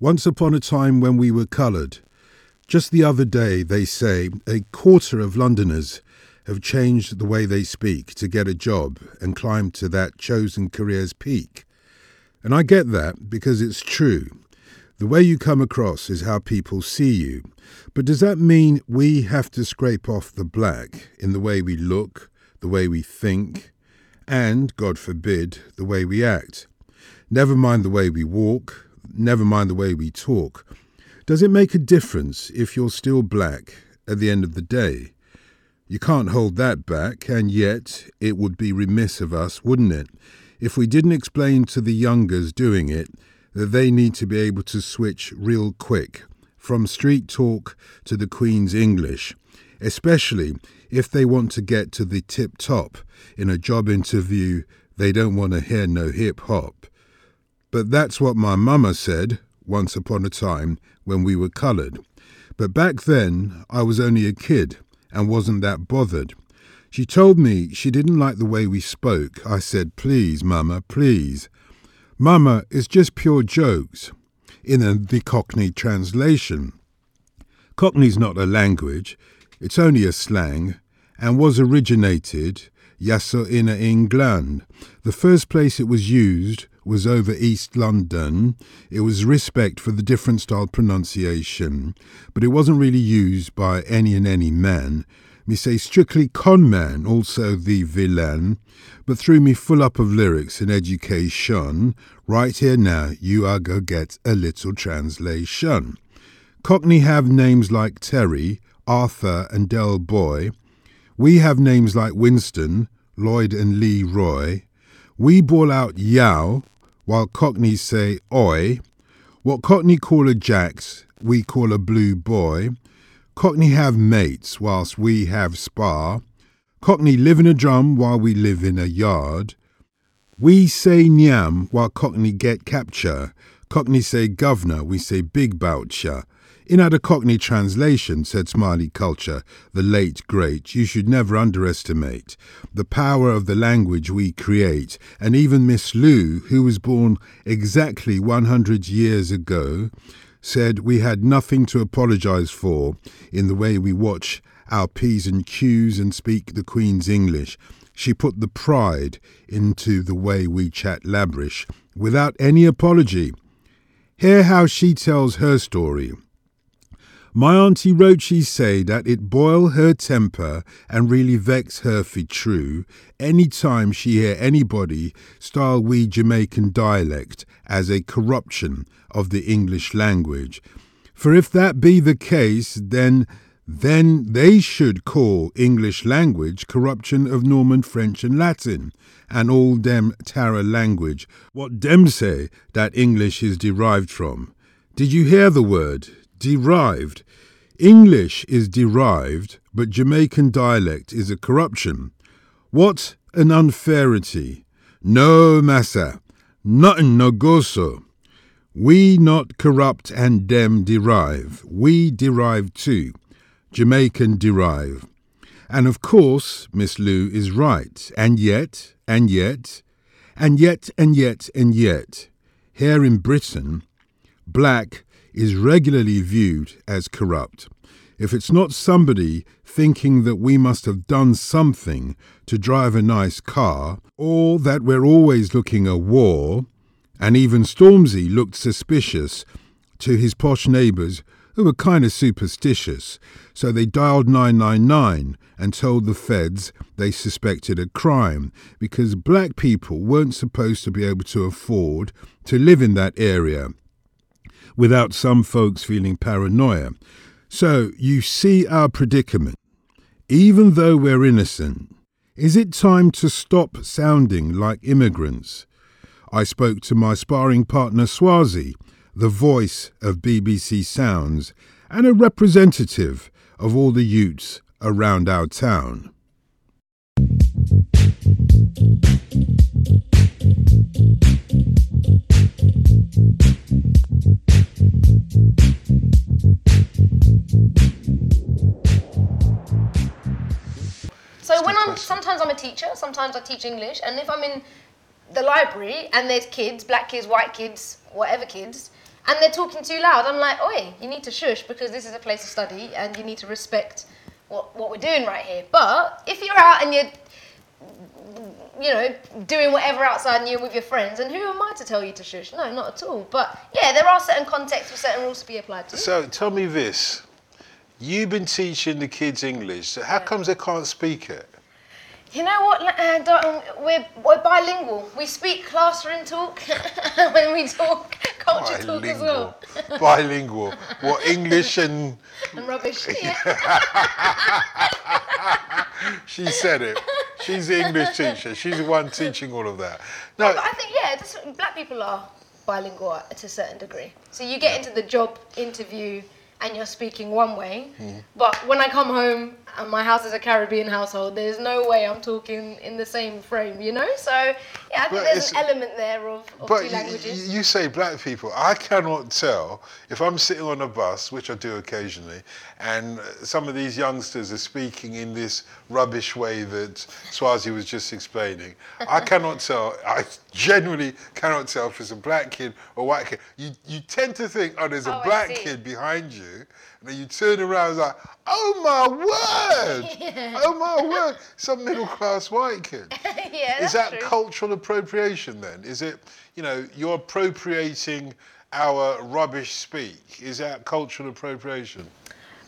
Once upon a time when we were coloured. Just the other day, they say, a quarter of Londoners have changed the way they speak to get a job and climb to that chosen career's peak. And I get that because it's true. The way you come across is how people see you. But does that mean we have to scrape off the black in the way we look, the way we think, and, God forbid, the way we act? Never mind the way we walk, never mind the way we talk. Does it make a difference if you're still black at the end of the day? You can't hold that back, and yet it would be remiss of us, wouldn't it, if we didn't explain to the youngers doing it that they need to be able to switch real quick from street talk to the Queen's English, especially if they want to get to the tip top in a job interview. They don't want to hear no hip hop. But that's what my mama said once upon a time when we were coloured. But back then I was only a kid and wasn't that bothered. She told me she didn't like the way we spoke. I said, Please, Mama, please. Mama, it's just pure jokes. In a, the Cockney translation. Cockney's not a language, it's only a slang, and was originated Yasso in England. The first place it was used was over East London. It was respect for the different style pronunciation, but it wasn't really used by any and any man. Me say strictly con man, also the villain, but threw me full up of lyrics and education. Right here now, you are go get a little translation. Cockney have names like Terry, Arthur, and Del Boy. We have names like Winston, Lloyd, and Lee Roy. We bawl out yow, while Cockneys say oi. What Cockney call a jacks, we call a blue boy. Cockney have mates, whilst we have spar. Cockney live in a drum while we live in a yard. We say nyam while Cockney get capture. Cockney say governor, we say big boucher. In a Cockney translation, said Smiley Culture, the late great, you should never underestimate the power of the language we create, and even Miss Lou, who was born exactly 100 years ago, said we had nothing to apologise for in the way we watch our P's and Q's and speak the Queen's English. She put the pride into the way we chat Labrish without any apology. Hear how she tells her story. My auntie Roachie say that it boil her temper and really vex her for true any time she hear anybody style we Jamaican dialect as a corruption of the English language. For if that be the case, then then they should call English language corruption of Norman French and Latin, and all dem Tara language, what dem say that English is derived from. Did you hear the word? Derived. English is derived, but Jamaican dialect is a corruption. What an unfairity! No, massa, nothing no go so. We not corrupt and dem derive. We derive too. Jamaican derive. And of course, Miss Lou is right. And yet, and yet, and yet, and yet, and yet, here in Britain, black is regularly viewed as corrupt. If it's not somebody thinking that we must have done something to drive a nice car, or that we're always looking a war, and even Stormzy looked suspicious to his posh neighbours who were kind of superstitious, so they dialed 999 and told the feds they suspected a crime because black people weren't supposed to be able to afford to live in that area without some folks feeling paranoia. So you see our predicament. Even though we're innocent, is it time to stop sounding like immigrants? I spoke to my sparring partner Swarzy, the voice of BBC Sounds, and a representative of all the Utes around our town. So when I'm sometimes I'm a teacher, sometimes I teach English, and if I'm in the library and there's kids, black kids, white kids, whatever kids, and they're talking too loud, I'm like, oi, you need to shush because this is a place of study and you need to respect what, what we're doing right here. But if you're out and you're, you know, doing whatever outside and you're with your friends, and who am I to tell you to shush? No, not at all. But yeah, there are certain contexts with certain rules to be applied to. So tell me this. You've been teaching the kids English, so how comes they can't speak it? You know what, uh, Dotun, we're, we're bilingual. We speak classroom talk when we talk culture talk as well. Bilingual. What, English and. And rubbish. She said it. She's the English teacher. She's the one teaching all of that. No, But I think, yeah, just, black people are bilingual to a certain degree. So you get into the job interview and you're speaking one way, Hmm. but when I come home and my house is a Caribbean household, there's no way I'm talking in the same frame, you know? So, yeah, I think But there's an element there of, of But two you, languages. you say black people. I cannot tell if I'm sitting on a bus, which I do occasionally, and some of these youngsters are speaking in this rubbish way that Swarzy was just explaining. I cannot tell. I genuinely cannot tell if it's a black kid or a white kid. You you tend to think, oh, there's a Oh, black kid behind you, then you turn around and it's like, oh my word, oh my word, some middle class white kid. yeah, Is that true. cultural appropriation then? Is it, you know, you're appropriating our rubbish speak? Is that cultural appropriation?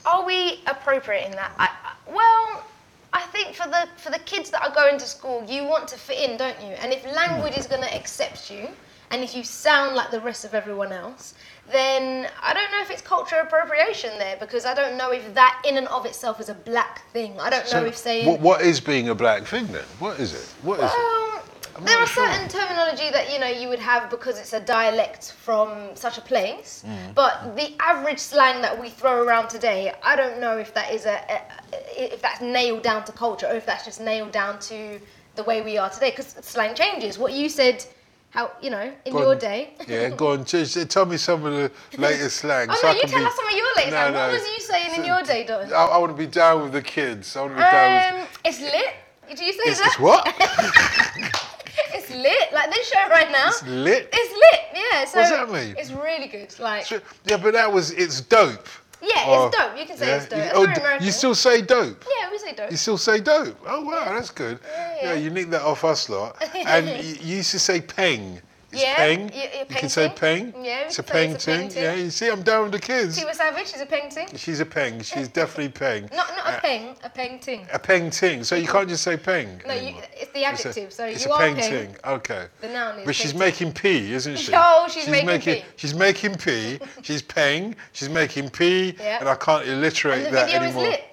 Are we appropriating that? I, I- well, I think for the for the kids that are going to school, you want to fit in, don't you? And if language hmm. is going to accept you, and if you sound like the rest of everyone else, then I don't know if it's cultural appropriation there because I don't know if that in and of itself is a black thing. I don't know if saying what, what is being a black thing then? What is it? What is it? well, I'm there are sure. certain terminology that you know you would have because it's a dialect from such a place, Mm. but the average slang that we throw around today, I don't know if that is a, a if that's nailed down to culture or if that's just nailed down to the way we are today. Because slang changes. What you said, how you know in Go your on. day. Yeah, go on. Just tell me some of the latest slang. Oh so no, I you tell be- us some of your latest. No, slang. no. What was you saying in your day, Don? I, I want to be down with the kids. I want to be down with. Um, it's lit. Do you say It's, that? it's what? It's lit. Like this show right now. It's lit. It's lit. Yeah. So What does that mean? It's really good. Like. Yeah, but that was. It's dope. Yeah, Or- it's oh, dope. You can say yeah? it's dope. You- That's oh, very American. you still say dope. Yeah, we say dope. You still say dope. Oh wow, that's good. Yeah, Yeah, yeah. you nicked that off us lot. And you used to say peng. It's Yeah, peng. yeah, yeah, you can say ting. peng. Yeah, it's a peng it's a ting. ting. Yeah, you see, I'm down with the kids. Tiwa Savage is a painting. She's a peng. She's definitely peng. Not not a Uh, peng, a painting. A peng ting. So you can't just say peng. No, you, it's the It's a- adjective. so it's you a are peng peng. ting. Okay. The noun is But she's peng making pee, isn't she? Oh, she's making pee. She's making pee. She's peng. She's making pee. Yeah. And I can't alliterate And the that video anymore. is lit.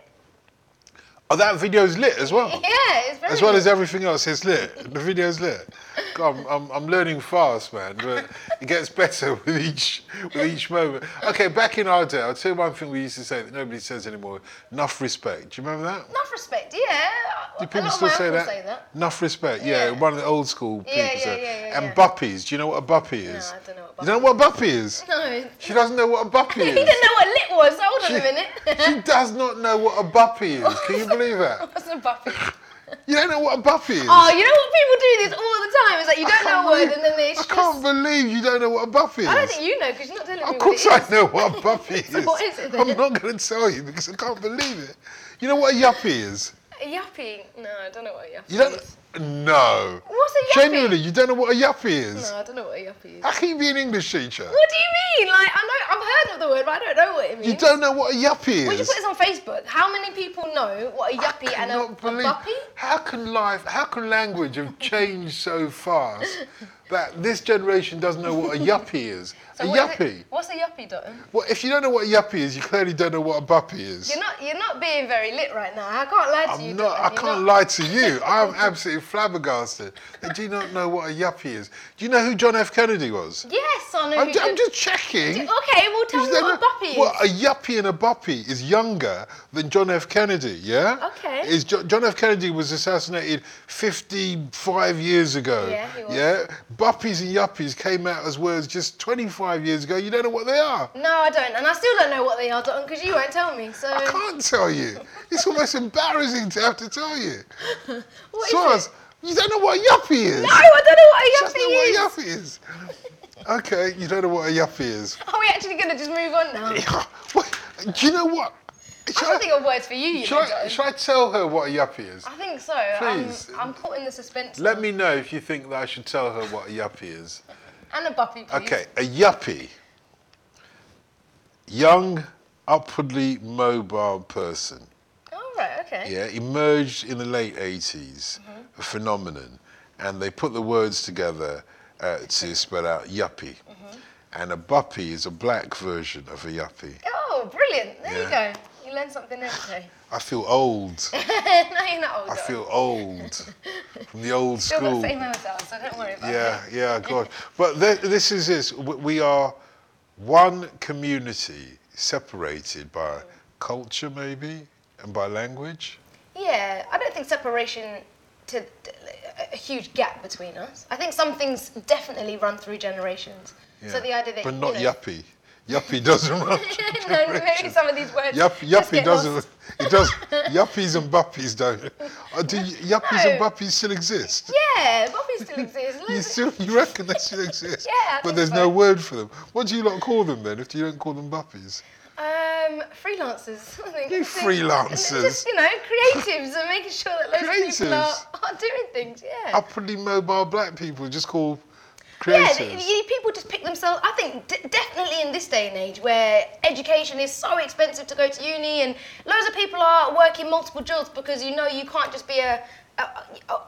Oh, that video's lit as well. Yeah, it's very As well lit. as everything else, it's lit. The video's lit. God, I'm, I'm, I'm learning fast, man. But it gets better with each with each moment. Okay, back in our day, I'll tell you one thing we used to say that nobody says anymore. Enough respect. Do you remember that? Enough respect, yeah. Do people still say that? say that. Enough respect. Yeah, Yeah. one of the old school people Yeah, yeah, say. yeah, yeah, and buppies. Do you know what a buppy is? No, I don't know what You don't know what a buppy is? No. She doesn't know what a buppy is. he is. didn't know what lit was. Hold on She- a minute. She does not know what a buppy is. Can you believe that? What's a buffy? You don't know what a buppy is. Oh, you know what people do this all the time? It's like you don't know a word and then they I just. can't believe you don't know what a buppy is. I don't think you know because you're not telling me Of course I is. know what a buppy is. So what is it I'm not going to tell you because I can't believe it. You know what a yuppie is? A yuppie? No, I don't know what a yuppie You don't. is. No. What's a yuppie? Genuinely, you don't know what a yuppie is. No, I don't know what a yuppie is. How can you be an English teacher? What do you mean? Like I know I've heard of the word, but I don't know what it means. You don't know what a yuppie you is. put this on Facebook? How many people know what a yuppie and a, a believe buppy? how can life, how can language have changed so fast that this generation doesn't know what a yuppie is? So a what is it- yuppie. What's a yuppie, Dotun? Well, if you don't know what a yuppie is, you clearly don't know what a buppy is. You're not you're not being very lit right now. I can't lie to you. I'm not. Dotun. I can't not. lie to you. I'm absolutely flabbergasted. They do not know what a yuppie is. Do you know who John F. Kennedy was? Yes, I know. I'm, ju- I'm just checking. Okay, well tell me what a buppy is. Well, a yuppie and a buppy is younger than John F. Kennedy, yeah? Okay. Is Jo- John F. Kennedy was assassinated 55 years ago. Yeah, he was. Yeah? Buppies and yuppies came out as words just 25 years ago. You don't know what they are. No, I don't, and I still don't know what they are, Dotun, because you won't tell me. So I can't tell you. It's almost embarrassing to have to tell you. So, Swaz, it? you don't know what a yuppie is. No, I don't know what a Just know yuppie is. what a yuppie is. Okay, you don't know what a yuppie is. Are we actually going to just move on now? What? Do you know what? I Should can think of words for you, you should know, I, should I tell her what a yuppie is? I think so. Please. I'm, I'm caught in the suspense. Let me know if you think that I should tell her what a yuppie is. And a buppy, please. Okay, a yuppie. Young, upwardly mobile person. All right, okay. Yeah, emerged in the late 80s, a phenomenon, and they put the words together uh, to spell out yuppie. And a buppy is a black version of a yuppie. Oh, brilliant. There Yeah. you go. You learn something every day. I feel old. no, you're not old. I feel old from the old Still got school. the same hairstyle, so don't worry about Yeah, it. yeah, God. But th- this is this. We are one community separated by culture, maybe, and by language. Yeah, I don't think separation to a huge gap between us. I think some things definitely run through generations. So the idea that but you not know, yuppie. Yuppie doesn't run. maybe some of these words. Yup, yuppie doesn't. lost. It does. Yuppies and buppies don't. Uh, do yuppies and No. buppies still exist? Yeah, Bobby still exist. You still, you reckon they still exist? Yeah, I But there's so. no word for them. What do you lot call them then? If you don't call them buppies? Um, freelancers. I think. You freelancers. Just you know, creatives and making sure that loads of people are, are doing things. Yeah. Upwardly mobile black people just call creators. th- y- people just pick themselves. I think d- definitely in this day and age where education is so expensive to go to uni, and loads of people are working multiple jobs because you know you can't just be a, a, a, a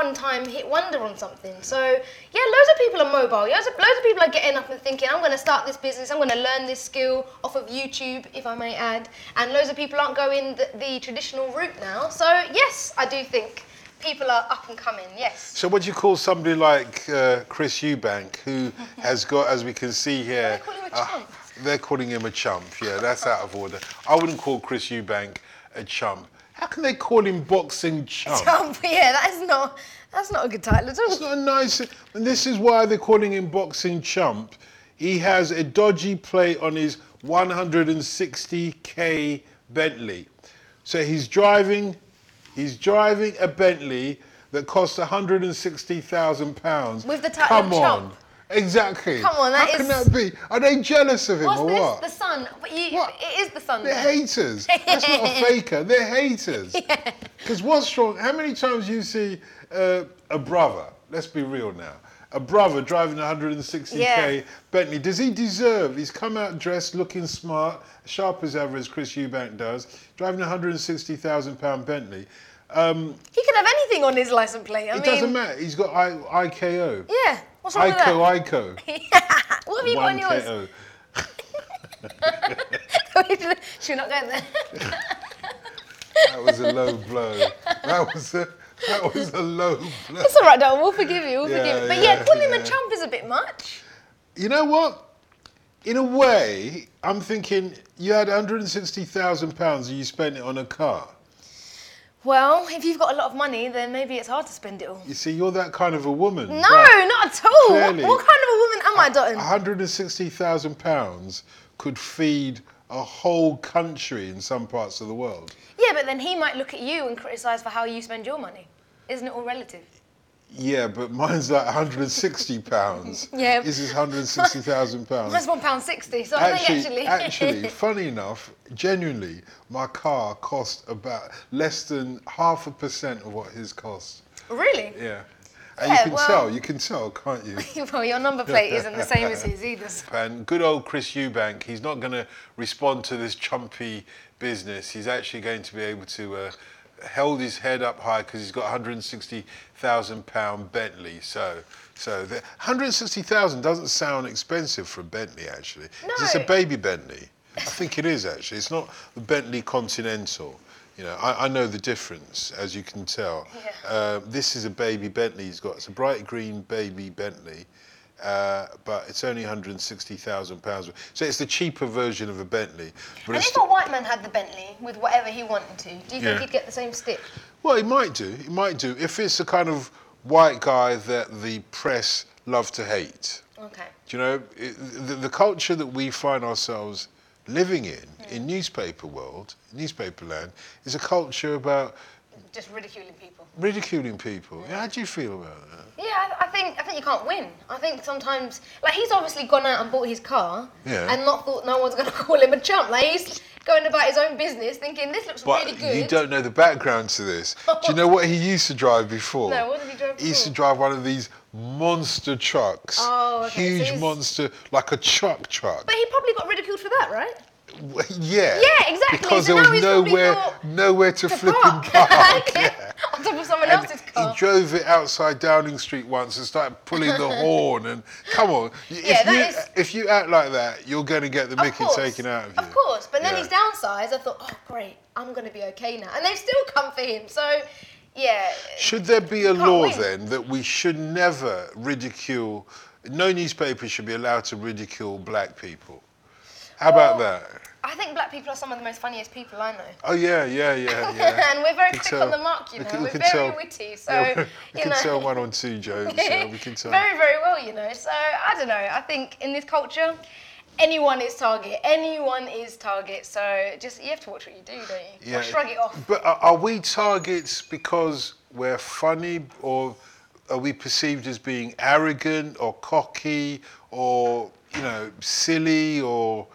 one-time hit wonder on something. So yeah, loads of people are mobile. Loads of, loads of people are getting up and thinking, I'm going to start this business. I'm going to learn this skill off of YouTube, if I may add. And loads of people aren't going the, the traditional route now. So yes, I do think people are up and coming. Yes. So what do you call somebody like uh, Chris Eubank, who has got, as we can see here, They call him a uh, chump. they're calling him a chump. Yeah, that's out of order. I wouldn't call Chris Eubank a chump. How can they call him boxing chump? Trump, yeah, that's not that's not a good title at all. It's not a nice. And this is why they're calling him boxing chump. He has a dodgy plate on his 160k Bentley. So he's driving, he's driving a Bentley that costs 160,000 pounds. With the title Come on. Exactly. Come on, that How can is- that be? Are they jealous of him What's or this? what? The sun. But you, What? it is the sun. They're there. haters. That's not a faker. They're haters. Because what's wrong? How many times you see uh, a brother? Let's be real now. A brother driving a 160k Yeah. Bentley. Does he deserve? He's come out dressed, looking smart, sharp as ever, as Chris Eubank does, driving a 160,000 pound Bentley. Um, He can have anything on his license plate. I it mean, doesn't matter. He's got I, IKO. Yeah. What's wrong with IKO, that? IKO. what have you got on yours? 1KO. Should we not go there? That was a low blow. That was a, that was a low blow. it's all right, Don. We'll forgive you. We'll Yeah, forgive you. But yeah, yeah, calling him a chump is a bit much. You know what? In a way, I'm thinking you had 160,000 pounds and you spent it on a car. Well, if you've got a lot of money, then maybe it's hard to spend it all. You see, you're that kind of a woman. No, not at all. What, Clearly. what kind of a woman am I, Dotun? 160,000 pounds could feed a whole country in some parts of the world. Yeah, but then he might look at you and criticise for how you spend your money. Isn't it all relative? Yeah, but mine's like 160 pounds. Yeah. This is 160,000 pounds. That's one pound sixty. So I Actually, think actually, actually, funny enough, genuinely, my car cost about less than half a percent of what his cost. really. Yeah. And Yeah, you can well- tell, you can tell, can't you? well, your number plate isn't the same as his either. so- And good old Chris Eubank, he's not going to respond to this chumpy business. He's actually going to be able to uh, hold his head up high because he's got 160,000 pound Bentley. So, so the 160,000 doesn't sound expensive for a Bentley actually. No, It's a baby Bentley. I think it is actually. It's not the Bentley Continental. You know, I, I know the difference, as you can tell. Yeah. Uh, this is a baby Bentley he's got. It's a bright green baby Bentley, uh, but it's only 160,000 pounds. So it's the cheaper version of a Bentley. But And if a white man had the Bentley with whatever he wanted to, do you think Yeah. he'd get the same stick? well, he might do. He might do if it's the kind of white guy that the press love to hate. Okay. Do you know it, the, the culture that we find ourselves living in in newspaper world, newspaper land, is a culture about just ridiculing people. Ridiculing people. Yeah. How do you feel about that? Yeah, I, I think I think you can't win. I think sometimes, like he's obviously gone out and bought his car, Yeah. and not thought no one's going to call him a chump. Like he's going about his own business, thinking this looks But really good. you don't know the background to this. Do you know what he used to drive before? No, what did he drive Before? He used to drive one of these monster trucks. Oh, okay, Huge he's- monster, like a truck truck. But he probably got ridiculed for that, right? yeah. Yeah, exactly. Because So there was nowhere, nowhere to, To flip park. and park. yeah. On top of someone And else's he drove it outside Downing Street once and started pulling the horn. And come on, if Yeah, that you is- if you act like that, you're going to get the Of Mickey course. taken out of you. Of course, but then Yeah. he's downsized. I thought, oh great, I'm going to be okay now, and they've still come for him. So, yeah. Should there be a law win. then that we should never ridicule? No newspaper should be allowed to ridicule black people. How about that? I think black people are some of the most funniest people I know. Oh yeah, yeah, yeah, yeah. and we're very quick on the mark, you We know. can- we we're very tell. witty, so Yeah, we you can know. tell one on two jokes. Yeah, we can tell. very, very well, you know. So I don't know. I think in this culture, anyone is target. Anyone is target. So just you have to watch what you do, don't you? Or shrug it off. But are, are we targets because we're funny, or are we perceived as being arrogant or cocky, or you know, silly, or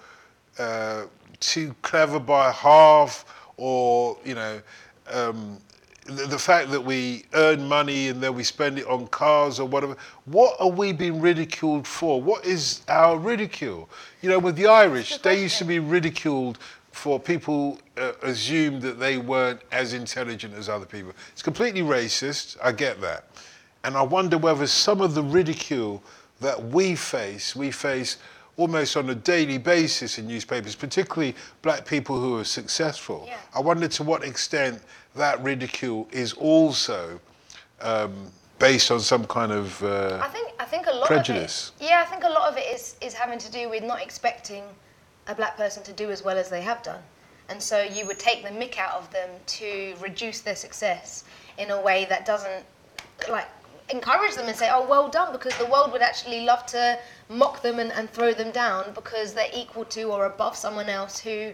uh, too clever by half, or you know? Um, the, the fact that we earn money and then we spend it on cars or whatever, what are we being ridiculed for? What is our ridicule? You know, with the Irish, they used to be ridiculed for people uh, assumed that they weren't as intelligent as other people. It's completely racist. I get that, and I wonder whether some of the ridicule that we face, we face almost on a daily basis in newspapers, particularly black people who are successful. Yeah. I wonder to what extent that ridicule is also um, based on some kind of. Uh, I think I think a lot Prejudice. of it. Yeah, I think a lot of it is is having to do with not expecting a black person to do as well as they have done, and so you would take the mick out of them to reduce their success in a way that doesn't like encourage them and say, "Oh, well done," because the world would actually love to mock them and, and throw them down because they're equal to or above someone else who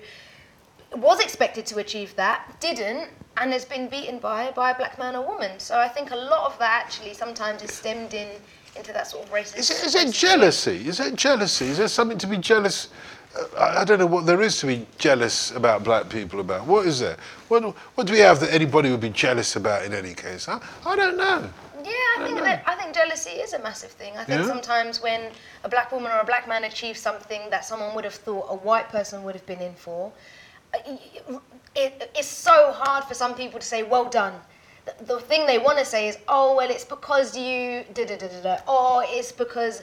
was expected to achieve that, didn't, and has been beaten by by a black man or woman. So I think a lot of that actually sometimes is stemmed in into that sort of racism. Is it, is it jealousy? Is it jealousy? Is there something to be jealous? uh, I, I don't know what there is to be jealous about black people about. What is there? What, what do we have that anybody would be jealous about in any case? I, I don't know. Yeah, I think that I think jealousy is a massive thing. I think Yeah? sometimes when a black woman or a black man achieves something that someone would have thought a white person would have been in for, uh, it, it's so hard for some people to say, "Well done." The, the thing they want to say is, "Oh, well, it's because you da da da da da," or it's because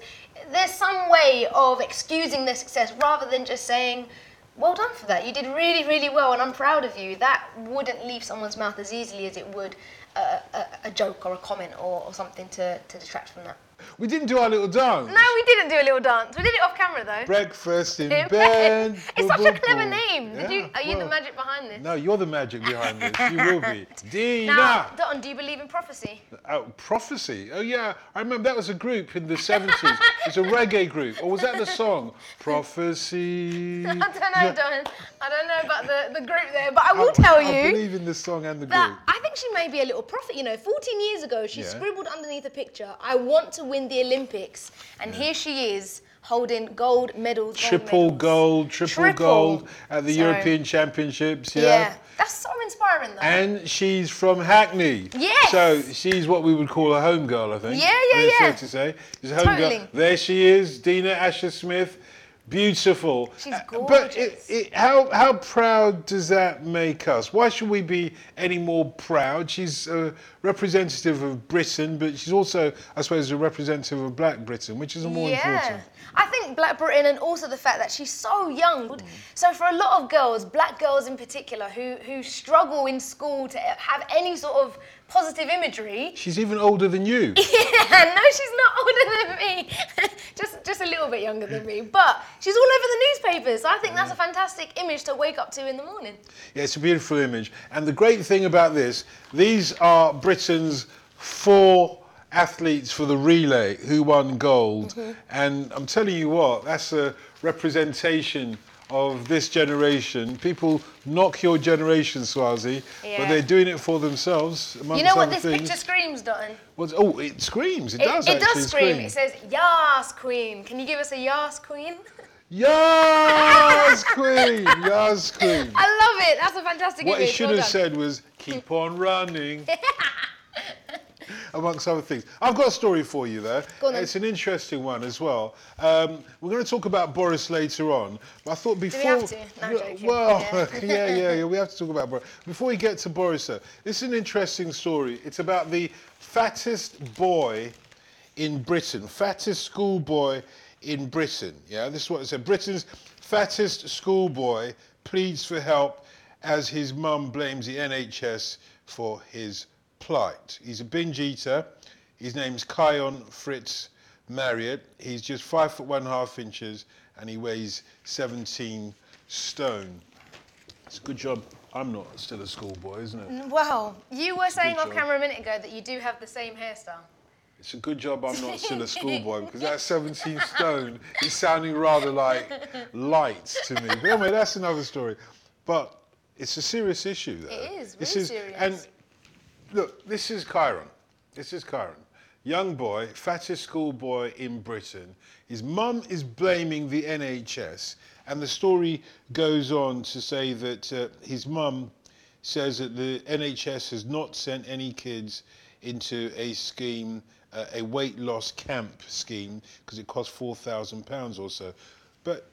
there's some way of excusing their success rather than just saying. Well done for that. You did really, really well, and I'm proud of you. That wouldn't leave someone's mouth as easily as it would a, a, a joke or a comment or, or something to, to detract from that. We didn't do our little dance. No, we didn't do a little dance. We did it off camera though. Breakfast in In bed. bed. It's such a clever name. Did you, are you the magic behind this? No, you're the magic behind this. You will be. Dina. Now, Dotun, do you believe in prophecy? Oh, prophecy. Oh yeah, I remember that was a group in the seventies. it's a reggae group, or was that the song? Prophecy. I don't know. Dotun. I don't know about the, the group there, but I will tell you. I you believe in the song and the that group. I think she may be a little prophet. You know, 14 years ago, she Yeah. scribbled underneath a picture, "I want to win the Olympics," and here she is holding gold medals. Triple gold, triple, Triple. gold at the So- European Championships. Yeah. Yeah. that's so inspiring though. And she's from Hackney. Yes. So she's what we would call a home girl, I think. Yeah, yeah, yeah. fair to say. She's a home girl. There she is, Dina Asher Smith. Beautiful. She's Uh, But it, it, how, how proud does that make us? Why should we be any more proud? She's a representative of Britain, but she's also, I suppose, a representative of Black Britain, which is more important. I think Black Britain and also the fact that she's so young. Mm. So for a lot of girls, black girls in particular, who who struggle in school to have any sort of positive imagery. She's even older than you. Yeah, no, she's not older than me. just just a little bit younger than me. But she's all over the newspapers. So I think that's a fantastic image to wake up to in the morning. Yeah, it's a beautiful image. And the great thing about this, these are Britain's four athletes for the relay who won gold. Mm-hmm. And I'm telling you what, that's a representation of this generation. People knock your generation, Swarzy, but they're doing it for themselves. You know what this things. picture screams, Dotun? What's- oh, it screams. It, It, does it does scream. It says, Yas, Queen. Can you give us a Yas, Queen? Yes, Queen. Yes, Queen. I love it. That's a fantastic What it should Well have done. said was, keep on running. Amongst other things. I've got a story for you. Go on. It's an interesting one as well. Um, we're going to talk about Boris later on, but I thought before. have to? No, Well, Yeah. yeah. yeah, yeah, we have to talk about Boris. Before we get to Boris, though, this is an interesting story. It's about the fattest boy in Britain, fattest schoolboy in Britain. Yeah, this is what it said. Britain's fattest schoolboy pleads for help as his mum blames the NHS for his plight. He's a binge eater. His name's Kion Fritz Marriott. He's just five foot one and a half inches and he weighs 17 stone. It's a good job I'm not still a schoolboy, isn't it? Well, You were saying off job. camera a minute ago that you do have the same hairstyle. It's a good job I'm not still a schoolboy because that 17 stone is sounding rather like light to me. But anyway, that's another story. But it's a serious issue, though. It is, This is, serious. And look, this is Chiron. This is Chiron. Young boy, fattest schoolboy in Britain. His mum is blaming the NHS, and the story goes on to say that uh, his mum says that the NHS has not sent any kids into a scheme, uh, a weight loss camp scheme, because it costs four thousand pounds or so. But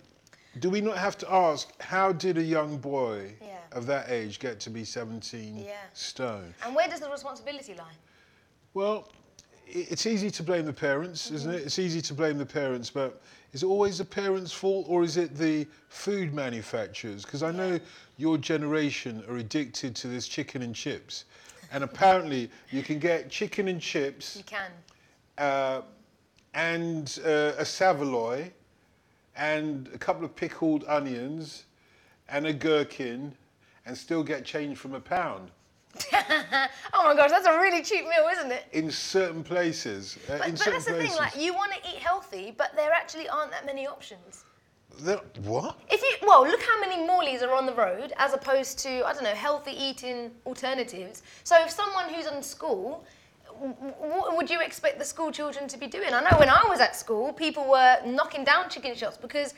do we not have to ask, how did a young boy Yeah. of that age get to be 17 Yeah. stone? And where does the responsibility lie? Well, it's easy to blame the parents, isn't Mm-hmm. it? It's easy to blame the parents, but is it always the parents' fault or is it the food manufacturers? Because I know your generation are addicted to this chicken and chips. And apparently, you can get chicken and chips You can. uh, and uh, a Savoy and a couple of pickled onions and a gherkin and still get change from a pound Oh my gosh, that's a really cheap meal, isn't it? in certain places. Uh, But, in but certain that's the places. thing, like you want to eat healthy, but there actually aren't that many options. There- what? If you well, look how many Morleys are on the road as opposed to I don't know healthy eating alternatives. So if someone who's in school, what would you expect the school children to be doing? I know when I was at school, people were knocking down chicken shops because.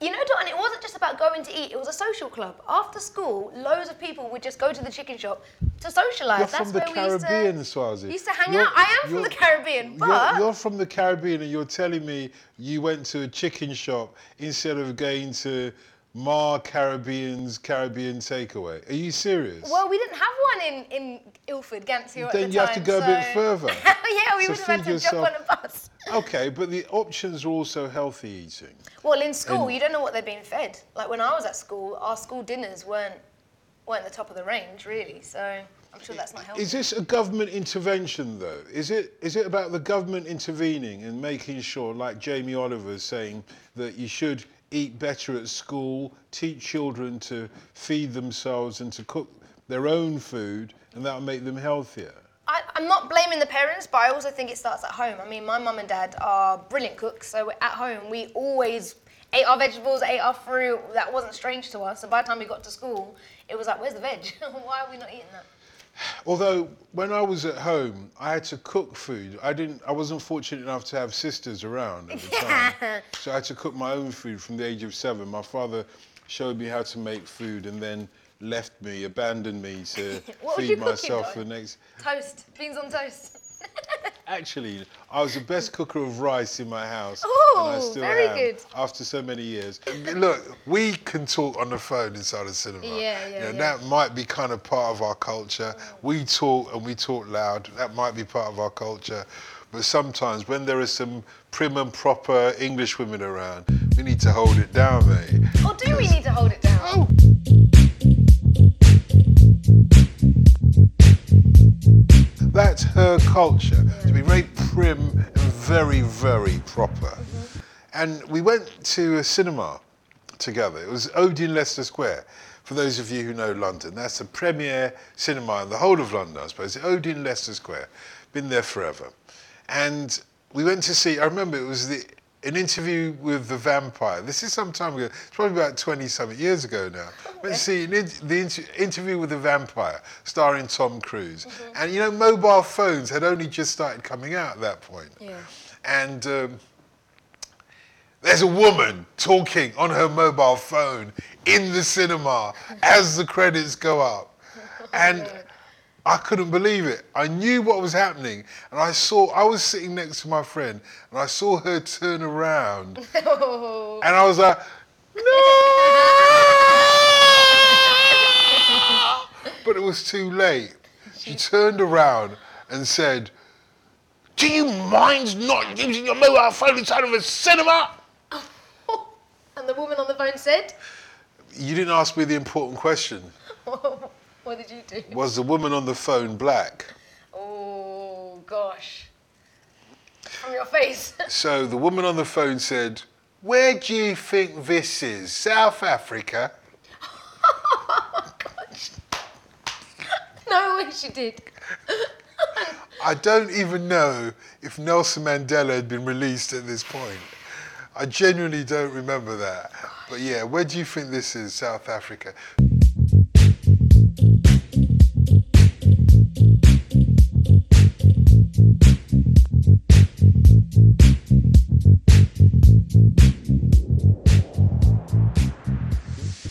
You know, and it wasn't just about going to eat, it was a social club. After school, loads of people would just go to the chicken shop to socialise. You're That's from the where we used Caribbean, to, Swarzy. used to hang You're- out. I am from the Caribbean, but You're, you're from the Caribbean and you're telling me you went to a chicken shop instead of going to Mar Caribbean's Caribbean takeaway. Are you serious? Well, we didn't have one in, in Ilford, Gantier at Then the you have to time, go a bit so- further yeah, we to would have had to yourself. jump on a bus. okay, but the options are also healthy eating. Well, in school, And- you don't know what they're being fed. Like when I was at school, our school dinners weren't weren't the top of the range, really. So I'm sure that's not healthy. Is this a government intervention, though? Is it is it about the government intervening and making sure, like Jamie Oliver is saying, that you should eat better at school, teach children to feed themselves and to cook their own food, and that will make them healthier? I, I'm not blaming the parents, but I also think it starts at home. I mean, my mum and dad are brilliant cooks, so at home we always ate our vegetables, ate our fruit. That wasn't strange to us. So by the time we got to school, it was like, where's the veg? Why are we not eating that? Although when I was at home, I had to cook food. I didn't. I wasn't fortunate enough to have sisters around at the time, so I had to cook my own food from the age of seven. My father showed me how to make food, and then left me, abandoned me to What was feed cooking, myself for the next. Toast, beans on toast. Actually, I was the best cooker of rice in my house, and I Ooh, still very am good. after so many years. Look, we can talk on the phone inside the cinema. Yeah, yeah, You know, yeah. That might be kind of part of our culture. We talk and we talk loud. That might be part of our culture. But sometimes when there are some prim and proper English women around, we need to hold it down, mate. Or do we need to hold it down? Oh. That's her culture, to be very prim and very, very proper. And we went to a cinema together. It was Odeon Leicester Square. For those of you who know London, that's the premier cinema in the whole of London, I suppose. Odeon Leicester Square. Been there forever. And we went to see, I remember it was the an interview with the vampire. This is some time ago. It's probably about 20 something years ago now. Let's see, an in, the inter, interview with the vampire, starring Tom Cruise. And you know, mobile phones had only just started coming out at that point. Yeah. And um, there's a woman talking on her mobile phone in the cinema as the credits go up. And I couldn't believe it. I knew what was happening. And I saw, I was sitting next to my friend and I saw her turn around. Oh. And I was like, no! but it was too late. She turned around and said, Do you mind not using your mobile phone inside of a cinema? and the woman on the phone said, You didn't ask me the important question. What did you do? Was the woman on the phone black? Oh, gosh. From your face. So the woman on the phone said, Where do you think this is? South Africa? no way she did. I don't even know if Nelson Mandela had been released at this point. I genuinely don't remember that. But yeah, where do you think this is, South Africa?